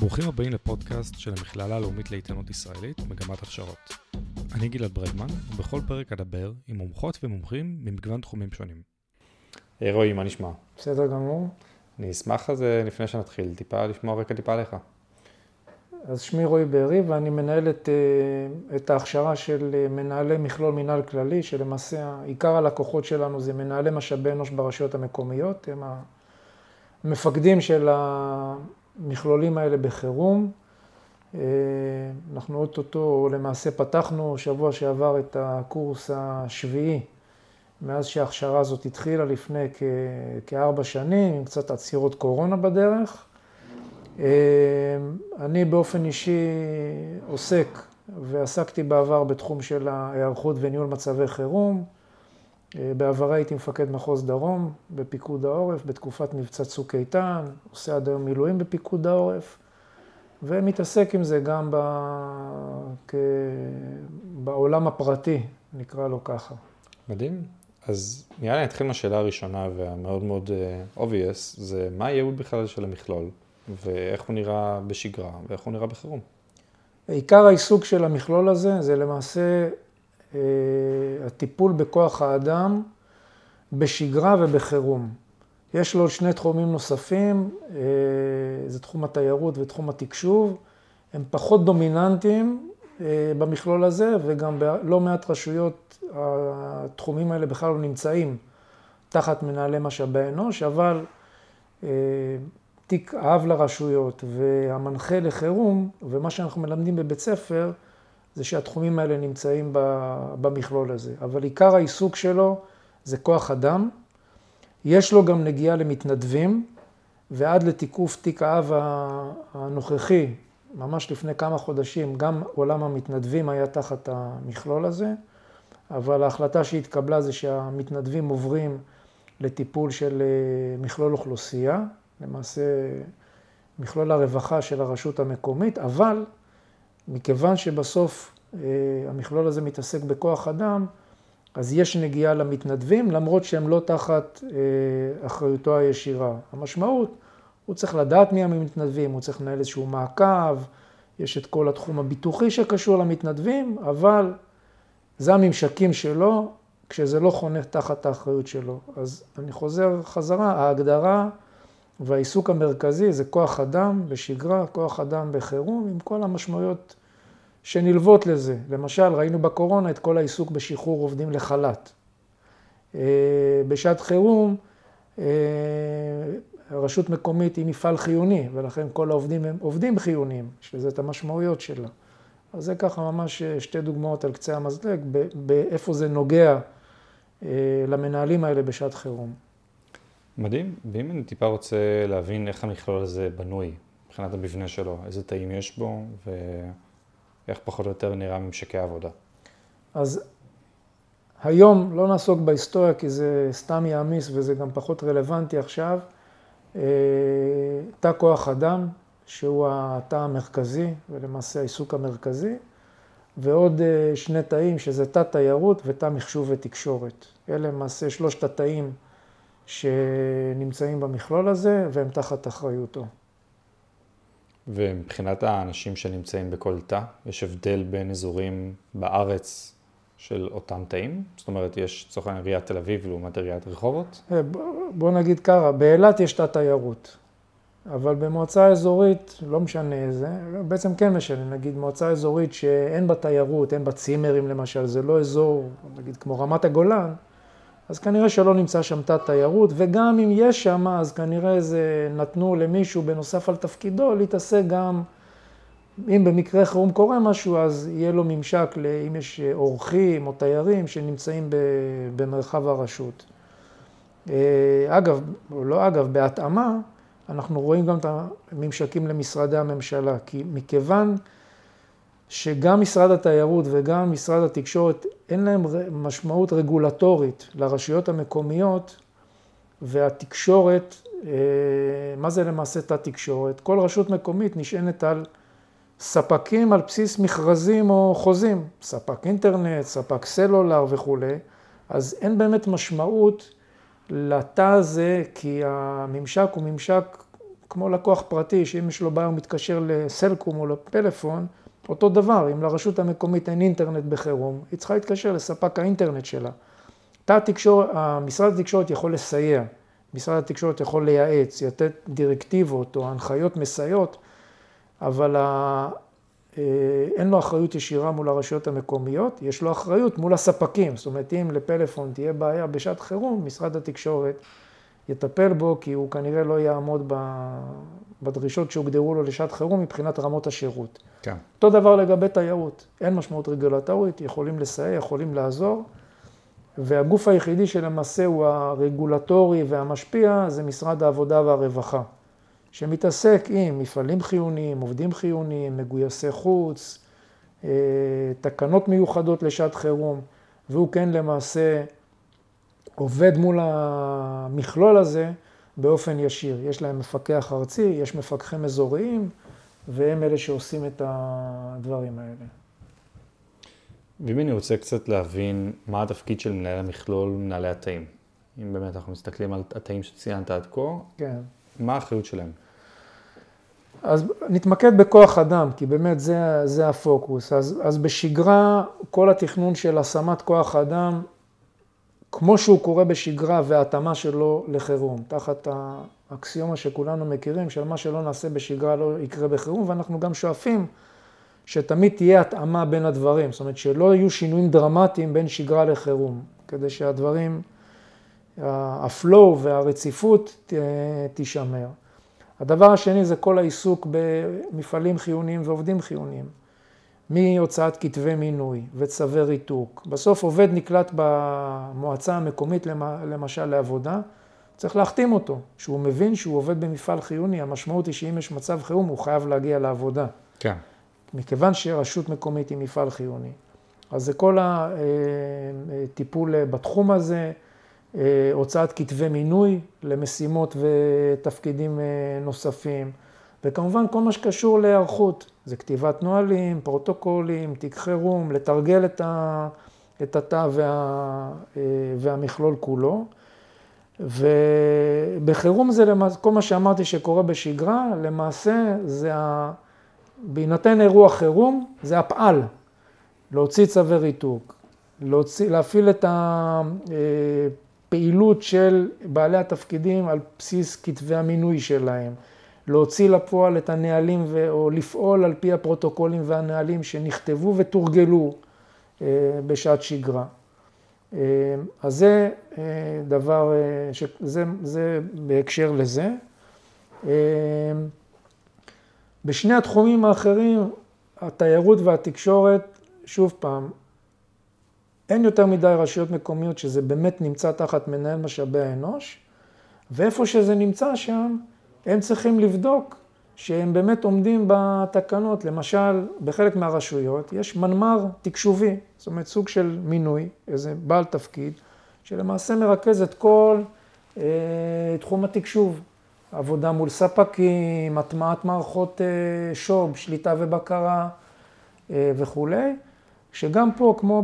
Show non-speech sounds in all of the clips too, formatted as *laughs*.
ברוכים הבאים לפודקאסט של המכללה הלאומית לעיתונות ישראלית, מגמת הכשרות. אני גלעד ברדמן, ובכל פרק אדבר עם מומחות ומומחים ממגוון תחומים שונים. היי רועי, מה נשמע? בסדר גמור. אני אשמח אז אה, לפני שנתחיל, טיפה לשמוע רקע טיפה עליך. אז שמי רועי בארי ואני מנהל את, אה, את ההכשרה של אה, מנהלי מכלול מינהל כללי, שלמעשה עיקר הלקוחות שלנו זה מנהלי משאבי אנוש ברשויות המקומיות, הם המפקדים של המכלולים האלה בחירום. אה, אנחנו אוטוטו למעשה פתחנו שבוע שעבר את הקורס השביעי מאז שההכשרה הזאת התחילה לפני כארבע שנים, עם קצת עצירות קורונה בדרך. אה, אני באופן אישי עוסק ועסקתי בעבר בתחום של ההיערכות וניהול מצבי חירום. אה, בעברי הייתי מפקד מחוז דרום בפיקוד העורף בתקופת מבצע צוק איתן, עושה עד היום מילואים בפיקוד העורף, ומתעסק עם זה גם ב... כ... בעולם הפרטי, נקרא לו ככה. מדהים. אז נראה לי נתחיל מהשאלה הראשונה והמאוד מאוד uh, obvious, זה מה הייעוד בכלל של המכלול, ואיך הוא נראה בשגרה, ואיך הוא נראה בחירום. עיקר העיסוק של המכלול הזה זה למעשה הטיפול בכוח האדם בשגרה ובחירום. יש לו שני תחומים נוספים, uh, זה תחום התיירות ותחום התקשוב, הם פחות דומיננטיים אה, במכלול הזה, וגם בלא מעט רשויות התחומים האלה בכלל לא נמצאים תחת מנהלי משאבי אנוש, אבל אה, תיק אב לרשויות והמנחה לחירום, ומה שאנחנו מלמדים בבית ספר, זה שהתחומים האלה נמצאים במכלול הזה. אבל עיקר העיסוק שלו זה כוח אדם. יש לו גם נגיעה למתנדבים, ועד לתיקוף תיק האב הנוכחי, ממש לפני כמה חודשים, גם עולם המתנדבים היה תחת המכלול הזה, אבל ההחלטה שהתקבלה זה שהמתנדבים עוברים לטיפול של אה, מכלול אוכלוסייה, למעשה מכלול הרווחה של הרשות המקומית, אבל מכיוון שבסוף אה, המכלול הזה מתעסק בכוח אדם, אז יש נגיעה למתנדבים, למרות שהם לא תחת אה, אחריותו הישירה. המשמעות הוא צריך לדעת מי המתנדבים, הוא צריך לנהל איזשהו מעקב, יש את כל התחום הביטוחי שקשור למתנדבים, אבל זה הממשקים שלו, כשזה לא חונה תחת האחריות שלו. אז אני חוזר חזרה, ההגדרה והעיסוק המרכזי זה כוח אדם בשגרה, כוח אדם בחירום, עם כל המשמעויות שנלוות לזה. למשל, ראינו בקורונה את כל העיסוק בשחרור עובדים לחל"ת. אה, בשעת חירום, אה, רשות מקומית היא מפעל חיוני, ולכן כל העובדים הם עובדים חיוניים, יש לזה את המשמעויות שלה. אז זה ככה ממש אה, שתי דוגמאות על קצה המזלג, באיפה זה נוגע למנהלים האלה בשעת חירום. מדהים, ואם אני טיפה רוצה להבין איך המכלול הזה בנוי, מבחינת המבנה שלו, איזה תאים יש בו, ואיך פחות או יותר נראה ממשקי העבודה. אז היום לא נעסוק בהיסטוריה כי זה סתם יעמיס וזה גם פחות רלוונטי עכשיו. אה, תא כוח אדם, שהוא התא המרכזי ולמעשה העיסוק המרכזי, ועוד אה, שני תאים שזה תא תיירות ותא מחשוב ותקשורת. אלה למעשה שלושת התאים שנמצאים במכלול הזה והם תחת אחריותו. ומבחינת האנשים שנמצאים בכל תא, יש הבדל בין אזורים בארץ של אותם תאים? זאת אומרת, יש לצורך העניין עיריית תל אביב לעומת עיריית רחובות? אה, בוא נגיד ככה, באילת יש תת תיירות, אבל במועצה אזורית, לא משנה איזה, בעצם כן משנה, נגיד מועצה אזורית שאין בה תיירות, אין בה צימרים למשל, זה לא אזור, נגיד כמו רמת הגולן, אז כנראה שלא נמצא שם תת תיירות, וגם אם יש שם, אז כנראה זה נתנו למישהו בנוסף על תפקידו להתעסק גם אם במקרה חירום קורה משהו, אז יהיה לו ממשק, אם יש אורחים או תיירים שנמצאים במרחב הרשות. אה, אגב, לא אגב, בהתאמה, אנחנו רואים גם את הממשקים למשרדי הממשלה, כי מכיוון שגם משרד התיירות וגם משרד התקשורת, אין להם משמעות רגולטורית לרשויות המקומיות, והתקשורת, אה, מה זה למעשה תת תקשורת? כל רשות מקומית נשענת על ספקים על בסיס מכרזים או חוזים, ספק אינטרנט, ספק סלולר וכולי, אז אין באמת משמעות לתא הזה, כי הממשק הוא ממשק כמו לקוח פרטי, שאם יש לו בעיה הוא מתקשר לסלקום או לפלאפון, אותו דבר, אם לרשות המקומית אין אינטרנט בחירום, היא צריכה להתקשר לספק האינטרנט שלה. תא התקשורת, משרד התקשורת יכול לסייע, משרד התקשורת יכול לייעץ, לתת דירקטיבות או הנחיות מסייעות, אבל ה... אה, אין לו אחריות ישירה מול הרשויות המקומיות, יש לו אחריות מול הספקים. זאת אומרת, אם לפלאפון תהיה בעיה בשעת חירום, משרד התקשורת יטפל בו, כי הוא כנראה לא יעמוד בדרישות שהוגדרו לו לשעת חירום מבחינת רמות השירות. כן. אותו דבר לגבי תיירות, אין משמעות רגולטורית, יכולים לסייע, יכולים לעזור, והגוף היחידי שלמעשה הוא הרגולטורי והמשפיע זה משרד העבודה והרווחה, שמתעסק עם מפעלים חיוניים, עובדים חיוניים, מגויסי חוץ, אה, תקנות מיוחדות לשעת חירום, והוא כן למעשה עובד מול המכלול הזה באופן ישיר. יש להם מפקח ארצי, יש מפקחים אזוריים, והם אלה שעושים את הדברים האלה. ואם אני רוצה קצת להבין מה התפקיד של מנהל המכלול, מנהלי התאים. אם באמת אנחנו מסתכלים על התאים שציינת עד כה, כן. מה האחריות שלהם? אז נתמקד בכוח אדם, כי באמת זה, זה הפוקוס. אז, אז בשגרה, כל התכנון של השמת כוח אדם, כמו שהוא קורה בשגרה וההתאמה שלו לחירום, תחת האקסיומה שכולנו מכירים, של מה שלא נעשה בשגרה לא יקרה בחירום, ואנחנו גם שואפים שתמיד תהיה התאמה בין הדברים, זאת אומרת שלא יהיו שינויים דרמטיים בין שגרה לחירום, כדי שהדברים, הפלואו והרציפות תישמר. הדבר השני זה כל העיסוק במפעלים חיוניים ועובדים חיוניים, מהוצאת כתבי מינוי וצווי ריתוק. בסוף עובד נקלט במועצה המקומית למשל לעבודה, צריך להחתים אותו, שהוא מבין שהוא עובד במפעל חיוני, המשמעות היא שאם יש מצב חירום הוא חייב להגיע לעבודה. כן. מכיוון שרשות מקומית היא מפעל חיוני. אז זה כל הטיפול בתחום הזה, הוצאת כתבי מינוי למשימות ותפקידים נוספים, וכמובן כל מה שקשור להיערכות, זה כתיבת נהלים, פרוטוקולים, תיק חירום, לתרגל את התא וה, והמכלול כולו. ובחירום זה למעשה, כל מה שאמרתי שקורה בשגרה, למעשה זה ה... בהינתן אירוע חירום, זה הפעל, להוציא צווי ריתוק, להוציא, להפעיל את הפעילות של בעלי התפקידים על בסיס כתבי המינוי שלהם, להוציא לפועל את הנהלים ו... או לפעול על פי הפרוטוקולים והנהלים שנכתבו ותורגלו אה, בשעת שגרה. אה, אז זה אה, דבר, זה, זה בהקשר לזה. בשני התחומים האחרים, התיירות והתקשורת, שוב פעם, אין יותר מדי רשויות מקומיות שזה באמת נמצא תחת מנהל משאבי האנוש, ואיפה שזה נמצא שם, הם צריכים לבדוק שהם באמת עומדים בתקנות. למשל, בחלק מהרשויות יש מנמ"ר תקשובי, זאת אומרת סוג של מינוי, איזה בעל תפקיד, שלמעשה מרכז את כל אה, תחום התקשוב. עבודה מול ספקים, הטמעת מערכות אה, שוב, שליטה ובקרה אה, וכולי, שגם פה, כמו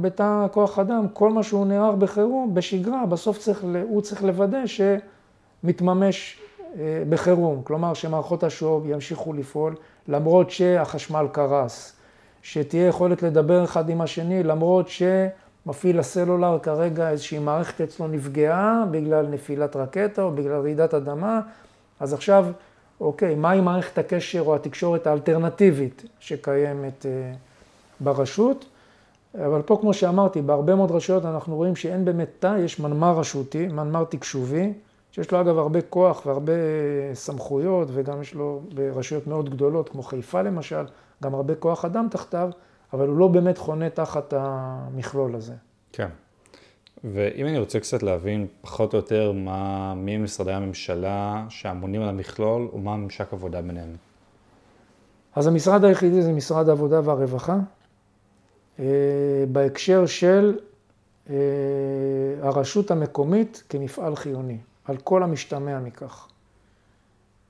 בתא כוח אדם, כל מה שהוא נערך בחירום, בשגרה, בסוף צריך, הוא צריך לוודא שמתממש בחירום, כלומר שמערכות השוב ימשיכו לפעול למרות שהחשמל קרס, שתהיה יכולת לדבר אחד עם השני למרות שמפעיל הסלולר כרגע איזושהי מערכת אצלו נפגעה בגלל נפילת רקטה או בגלל רעידת אדמה, אז עכשיו, אוקיי, מהי מערכת הקשר או התקשורת האלטרנטיבית שקיימת אה, ברשות? אבל פה, כמו שאמרתי, בהרבה מאוד רשויות אנחנו רואים שאין באמת תא, יש מנמ"ר רשותי, מנמ"ר תקשובי, שיש לו אגב הרבה כוח והרבה סמכויות, וגם יש לו ברשויות מאוד גדולות, כמו חיפה למשל, גם הרבה כוח אדם תחתיו, אבל הוא לא באמת חונה תחת המכלול הזה. כן. ואם אני רוצה קצת להבין פחות או יותר מה, מי משרדי הממשלה שאמונים על המכלול, ומה הממשק עבודה ביניהם. אז המשרד היחידי זה משרד העבודה והרווחה, אה, בהקשר של אה, הרשות המקומית כמפעל חיוני. על כל המשתמע מכך.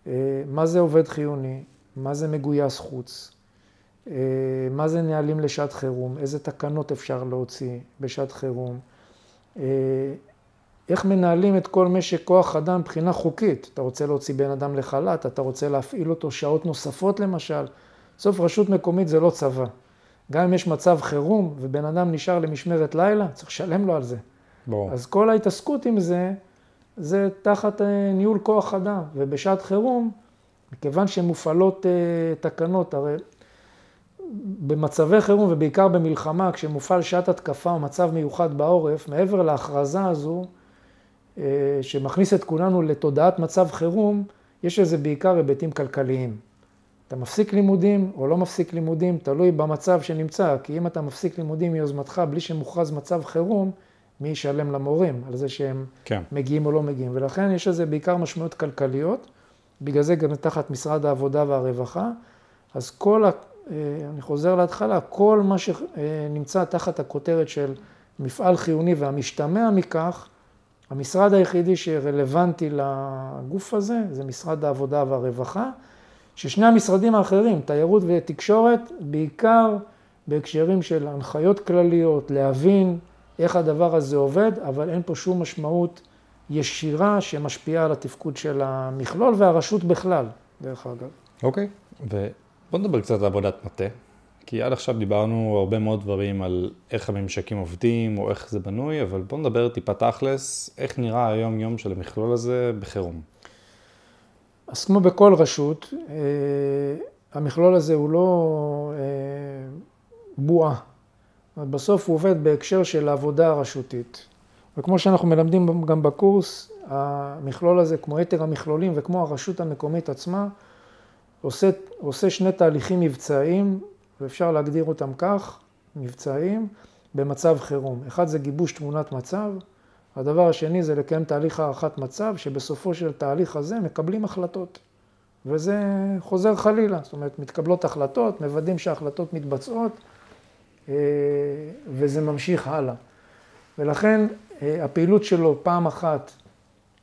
אה, מה זה עובד חיוני? מה זה מגויס חוץ? אה, מה זה נהלים לשעת חירום? איזה תקנות אפשר להוציא בשעת חירום? אה, איך מנהלים את כל משק כוח אדם מבחינה חוקית. אתה רוצה להוציא בן אדם לחל"ת, אתה רוצה להפעיל אותו שעות נוספות למשל. בסוף רשות מקומית זה לא צבא. גם אם יש מצב חירום ובן אדם נשאר למשמרת לילה, צריך לשלם לו על זה. ברור. אז כל ההתעסקות עם זה, זה תחת אה, ניהול כוח אדם. ובשעת חירום, מכיוון שמופעלות אה, תקנות, הרי במצבי חירום ובעיקר במלחמה, כשמופעל שעת התקפה או מצב מיוחד בעורף, מעבר להכרזה הזו, אה, שמכניס את כולנו לתודעת מצב חירום, יש לזה בעיקר היבטים כלכליים. אתה מפסיק לימודים או לא מפסיק לימודים, תלוי במצב שנמצא, כי אם אתה מפסיק לימודים מיוזמתך בלי שמוכרז מצב חירום, מי ישלם למורים על זה שהם כן. מגיעים או לא מגיעים. ולכן יש לזה בעיקר משמעויות כלכליות, בגלל זה גם תחת משרד העבודה והרווחה. אז כל, ה... אה, אני חוזר להתחלה, כל מה שנמצא תחת הכותרת של מפעל חיוני והמשתמע מכך, המשרד היחידי שרלוונטי לגוף הזה זה משרד העבודה והרווחה, ששני המשרדים האחרים, תיירות ותקשורת, בעיקר בהקשרים של הנחיות כלליות, להבין איך הדבר הזה עובד, אבל אין פה שום משמעות ישירה שמשפיעה על התפקוד של המכלול והרשות בכלל, דרך אגב. אוקיי, okay. ובוא נדבר קצת על עבודת מטה, כי עד עכשיו דיברנו הרבה מאוד דברים על איך הממשקים עובדים או איך זה בנוי, אבל בוא נדבר טיפה תכלס, איך נראה היום-יום של המכלול הזה בחירום. אז כמו בכל רשות, אה, המכלול הזה הוא לא אה, בועה. בסוף הוא עובד בהקשר של העבודה הרשותית. וכמו שאנחנו מלמדים גם בקורס, המכלול הזה, כמו יתר המכלולים וכמו הרשות המקומית עצמה, עושה, עושה שני תהליכים מבצעיים, ואפשר להגדיר אותם כך, מבצעיים, במצב חירום. אחד זה גיבוש תמונת מצב, הדבר השני זה לקיים תהליך הערכת מצב, שבסופו של תהליך הזה מקבלים החלטות. וזה חוזר חלילה, זאת אומרת, מתקבלות החלטות, מוודאים שההחלטות מתבצעות, וזה ממשיך הלאה. ולכן אה, הפעילות שלו פעם אחת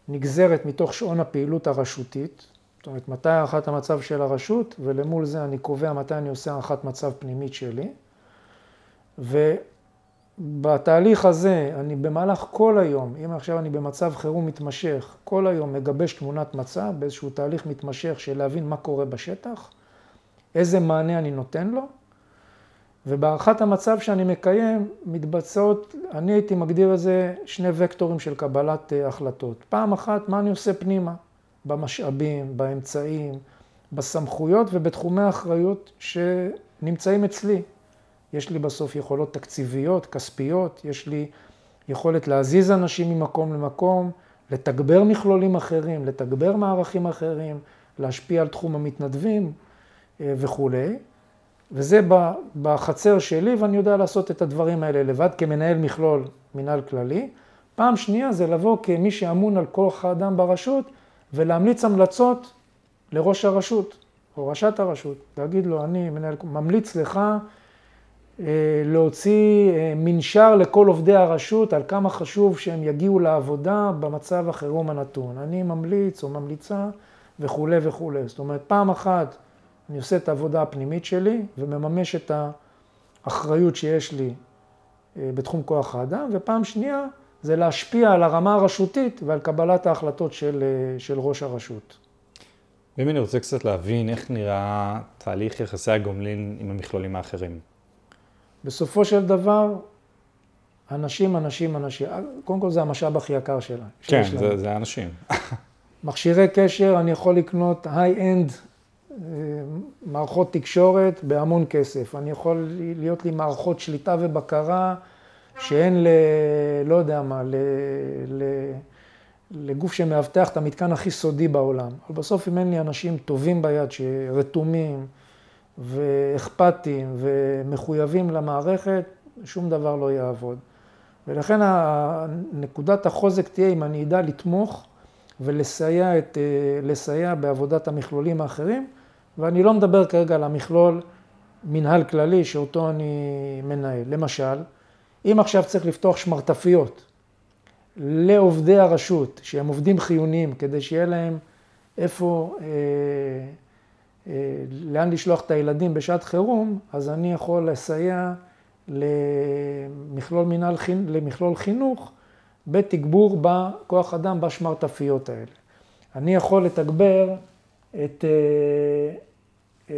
נגזרת מתוך שעון הפעילות הרשותית, זאת אומרת, מתי הערכת המצב של הרשות, ולמול זה אני קובע מתי אני עושה הערכת מצב פנימית שלי. ובתהליך הזה, אני במהלך כל היום, אם עכשיו אני במצב חירום מתמשך, כל היום מגבש תמונת מצב באיזשהו תהליך מתמשך של להבין מה קורה בשטח, איזה מענה אני נותן לו, ובהערכת המצב שאני מקיים מתבצעות, אני הייתי מגדיר את זה שני וקטורים של קבלת אה, החלטות. פעם אחת, מה אני עושה פנימה, במשאבים, באמצעים, בסמכויות ובתחומי האחריות שנמצאים אצלי. יש לי בסוף יכולות תקציביות, כספיות, יש לי יכולת להזיז אנשים ממקום למקום, לתגבר מכלולים אחרים, לתגבר מערכים אחרים, להשפיע על תחום המתנדבים אה, וכולי. וזה בחצר שלי, ואני יודע לעשות את הדברים האלה לבד כמנהל מכלול מנהל כללי. פעם שנייה זה לבוא כמי שאמון על כוח האדם ברשות ולהמליץ המלצות לראש הרשות או ראשת הרשות. להגיד לו, אני מנהל, ממליץ לך אה, להוציא אה, מנשר לכל עובדי הרשות על כמה חשוב שהם יגיעו לעבודה במצב החירום הנתון. אני ממליץ או ממליצה וכולי וכולי. זאת אומרת, פעם אחת אני עושה את העבודה הפנימית שלי ומממש את האחריות שיש לי אה, בתחום כוח האדם, ופעם שנייה זה להשפיע על הרמה הרשותית ועל קבלת ההחלטות של, אה, של ראש הרשות. ואם אני רוצה קצת להבין איך נראה תהליך יחסי הגומלין עם המכלולים האחרים. בסופו של דבר, אנשים, אנשים, אנשים, קודם כל זה המשאב הכי יקר שלנו. כן, זה, זה אנשים. *laughs* מכשירי קשר, אני יכול לקנות היי-אנד מערכות תקשורת בהמון כסף. אני יכול להיות לי מערכות שליטה ובקרה שאין ל... לא יודע מה, ל... ל... לגוף שמאבטח את המתקן הכי סודי בעולם. אבל בסוף אם אין לי אנשים טובים ביד שרתומים ואכפתיים ומחויבים למערכת, שום דבר לא יעבוד. ולכן נקודת החוזק תהיה אם אני אדע לתמוך ולסייע את, לסייע בעבודת המכלולים האחרים. ואני לא מדבר כרגע על המכלול מנהל כללי שאותו אני מנהל. למשל, אם עכשיו צריך לפתוח שמרטפיות לעובדי הרשות, שהם עובדים חיוניים, כדי שיהיה להם איפה, אה, אה, לאן לשלוח את הילדים בשעת חירום, אז אני יכול לסייע למכלול, מנהל, למכלול חינוך בתגבור בכוח אדם בשמרטפיות האלה. אני יכול לתגבר את אה, אה,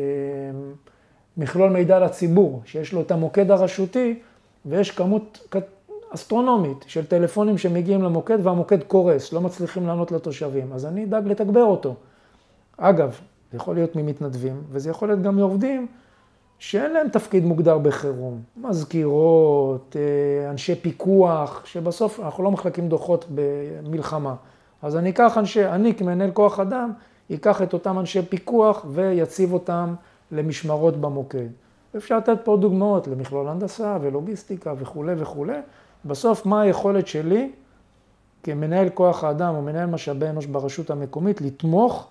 מכלול מידע לציבור, שיש לו את המוקד הרשותי, ויש כמות אסטרונומית של טלפונים שמגיעים למוקד והמוקד קורס, לא מצליחים לענות לתושבים, אז אני אדאג לתגבר אותו. אגב, זה יכול להיות ממתנדבים, וזה יכול להיות גם מעובדים שאין להם תפקיד מוגדר בחירום. מזכירות, אה, אנשי פיקוח, שבסוף אנחנו לא מחלקים דוחות במלחמה. אז אני אקח אנשי, אני כמנהל כוח אדם, אקח את אותם אנשי פיקוח ויציב אותם למשמרות במוקד. אפשר לתת פה דוגמאות למכלול הנדסה ולוגיסטיקה וכולי וכולי. בסוף, מה היכולת שלי כמנהל כוח האדם או מנהל משאבי אנוש ברשות המקומית לתמוך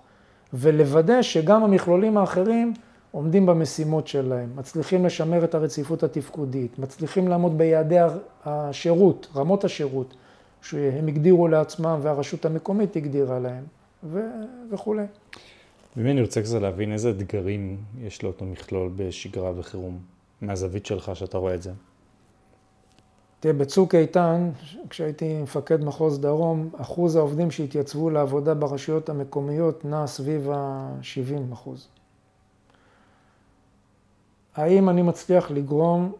ולוודא שגם המכלולים האחרים עומדים במשימות שלהם, מצליחים לשמר את הרציפות התפקודית, מצליחים לעמוד ביעדי השירות, רמות השירות, שהם הגדירו לעצמם והרשות המקומית הגדירה להם, ו... וכולי. ומי אני רוצה קצת להבין איזה אתגרים יש לאותו מכלול בשגרה וחירום, מהזווית שלך שאתה רואה את זה. תראה, בצוק איתן, כשהייתי מפקד מחוז דרום, אחוז העובדים שהתייצבו לעבודה ברשויות המקומיות נע סביב ה-70 אחוז. האם אני מצליח לגרום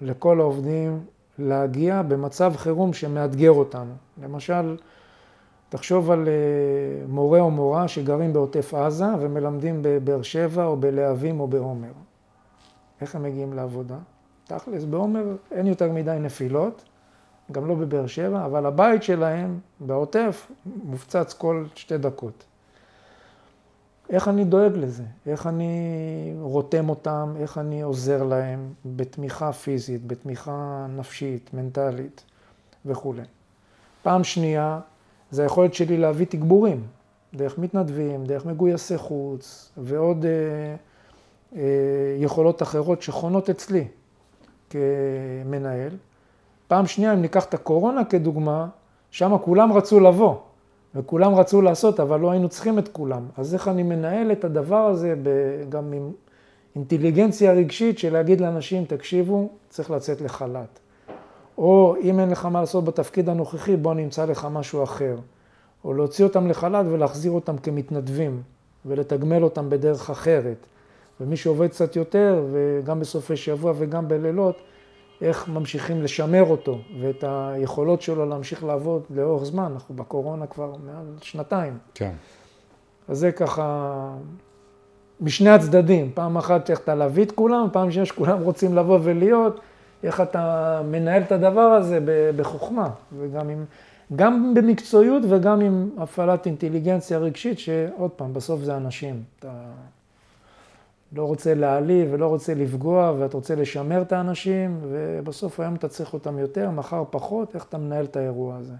לכל העובדים להגיע במצב חירום שמאתגר אותנו? למשל, תחשוב על אה, מורה או מורה שגרים בעוטף עזה ומלמדים בבאר שבע או בלהבים או בעומר. איך הם מגיעים לעבודה? תכלס, בעומר אין יותר מדי נפילות, גם לא בבאר שבע, אבל הבית שלהם בעוטף מופצץ כל שתי דקות. איך אני דואג לזה? איך אני רותם אותם? איך אני עוזר להם בתמיכה פיזית, בתמיכה נפשית, מנטלית וכולי. פעם שנייה, זה היכולת שלי להביא תגבורים, דרך מתנדבים, דרך מגויסי חוץ ועוד אה, אה, יכולות אחרות שחונות אצלי כמנהל. פעם שנייה, אם ניקח את הקורונה כדוגמה, שם כולם רצו לבוא. וכולם רצו לעשות, אבל לא היינו צריכים את כולם. אז איך אני מנהל את הדבר הזה גם עם אינטליגנציה רגשית של להגיד לאנשים, תקשיבו, צריך לצאת לחל"ת. או אם אין לך מה לעשות בתפקיד הנוכחי, בוא נמצא לך משהו אחר. או להוציא אותם לחל"ת ולהחזיר אותם כמתנדבים, ולתגמל אותם בדרך אחרת. ומי שעובד קצת יותר, וגם בסופי שבוע וגם בלילות, איך ממשיכים לשמר אותו ואת היכולות שלו להמשיך לעבוד לאורך זמן, אנחנו בקורונה כבר מעל שנתיים. כן. אז זה ככה משני הצדדים, פעם אחת איך אתה להביא את כולם, פעם שנייה שכולם רוצים לבוא ולהיות, איך אתה מנהל את הדבר הזה בחוכמה, וגם עם, גם במקצועיות וגם עם הפעלת אינטליגנציה רגשית, שעוד פעם, בסוף זה אנשים. אתה... לא רוצה להעליב ולא רוצה לפגוע, ואת רוצה לשמר את האנשים, ובסוף היום אתה צריך אותם יותר, מחר פחות, איך אתה מנהל את האירוע הזה.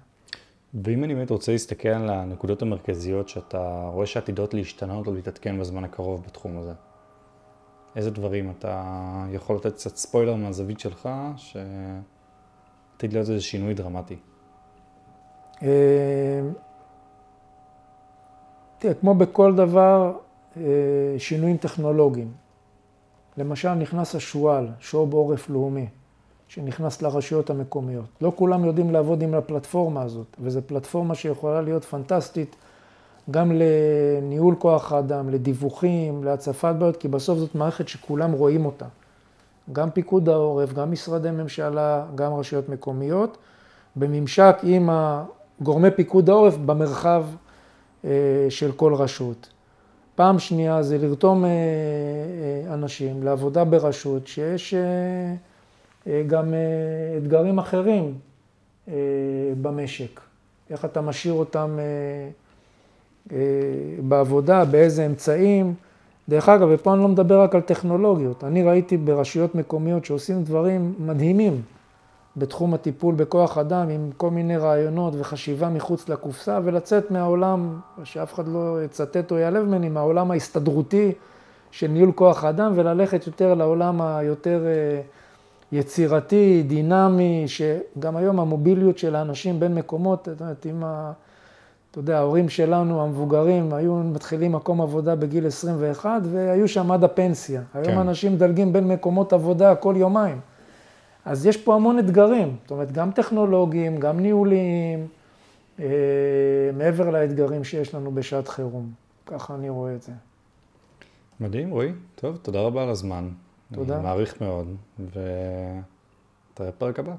ואם אני באמת רוצה להסתכל על הנקודות המרכזיות שאתה רואה שעתידות להשתנות או להתעדכן בזמן הקרוב בתחום הזה, איזה דברים אתה יכול לתת קצת ספוילר מהזווית שלך, שעתיד להיות איזה שינוי דרמטי? אה, תראה, כמו בכל דבר, אה, שינויים טכנולוגיים. למשל, נכנס השועל, שוב עורף לאומי, שנכנס לרשויות המקומיות. לא כולם יודעים לעבוד עם הפלטפורמה הזאת, וזו פלטפורמה שיכולה להיות פנטסטית גם לניהול כוח האדם, לדיווחים, להצפת בעיות, כי בסוף זאת מערכת שכולם רואים אותה. גם פיקוד העורף, גם משרדי ממשלה, גם רשויות מקומיות, בממשק עם גורמי פיקוד העורף במרחב אה, של כל רשות. פעם שנייה זה לרתום אה, אה, אנשים לעבודה ברשות שיש גם אתגרים אחרים במשק. איך אתה משאיר אותם בעבודה, באיזה אמצעים. דרך אגב, ופה אני לא מדבר רק על טכנולוגיות, אני ראיתי ברשויות מקומיות שעושים דברים מדהימים. בתחום הטיפול בכוח אדם עם כל מיני רעיונות וחשיבה מחוץ לקופסה ולצאת מהעולם, שאף אחד לא יצטט או יעלב ממני, מהעולם ההסתדרותי של ניהול כוח האדם וללכת יותר לעולם היותר אה, יצירתי, דינמי, שגם היום המוביליות של האנשים בין מקומות, את יודעת, אם ה... אתה יודע, ההורים שלנו, המבוגרים, היו מתחילים מקום עבודה בגיל 21 והיו שם עד הפנסיה. היום כן. אנשים מדלגים בין מקומות עבודה כל יומיים. אז יש פה המון אתגרים, זאת אומרת, גם טכנולוגיים, גם ניהוליים, אה, מעבר לאתגרים שיש לנו בשעת חירום. ככה אני רואה את זה. מדהים, רועי. טוב, תודה רבה על הזמן. תודה. אני מעריך מאוד, ותראה פרק הבא.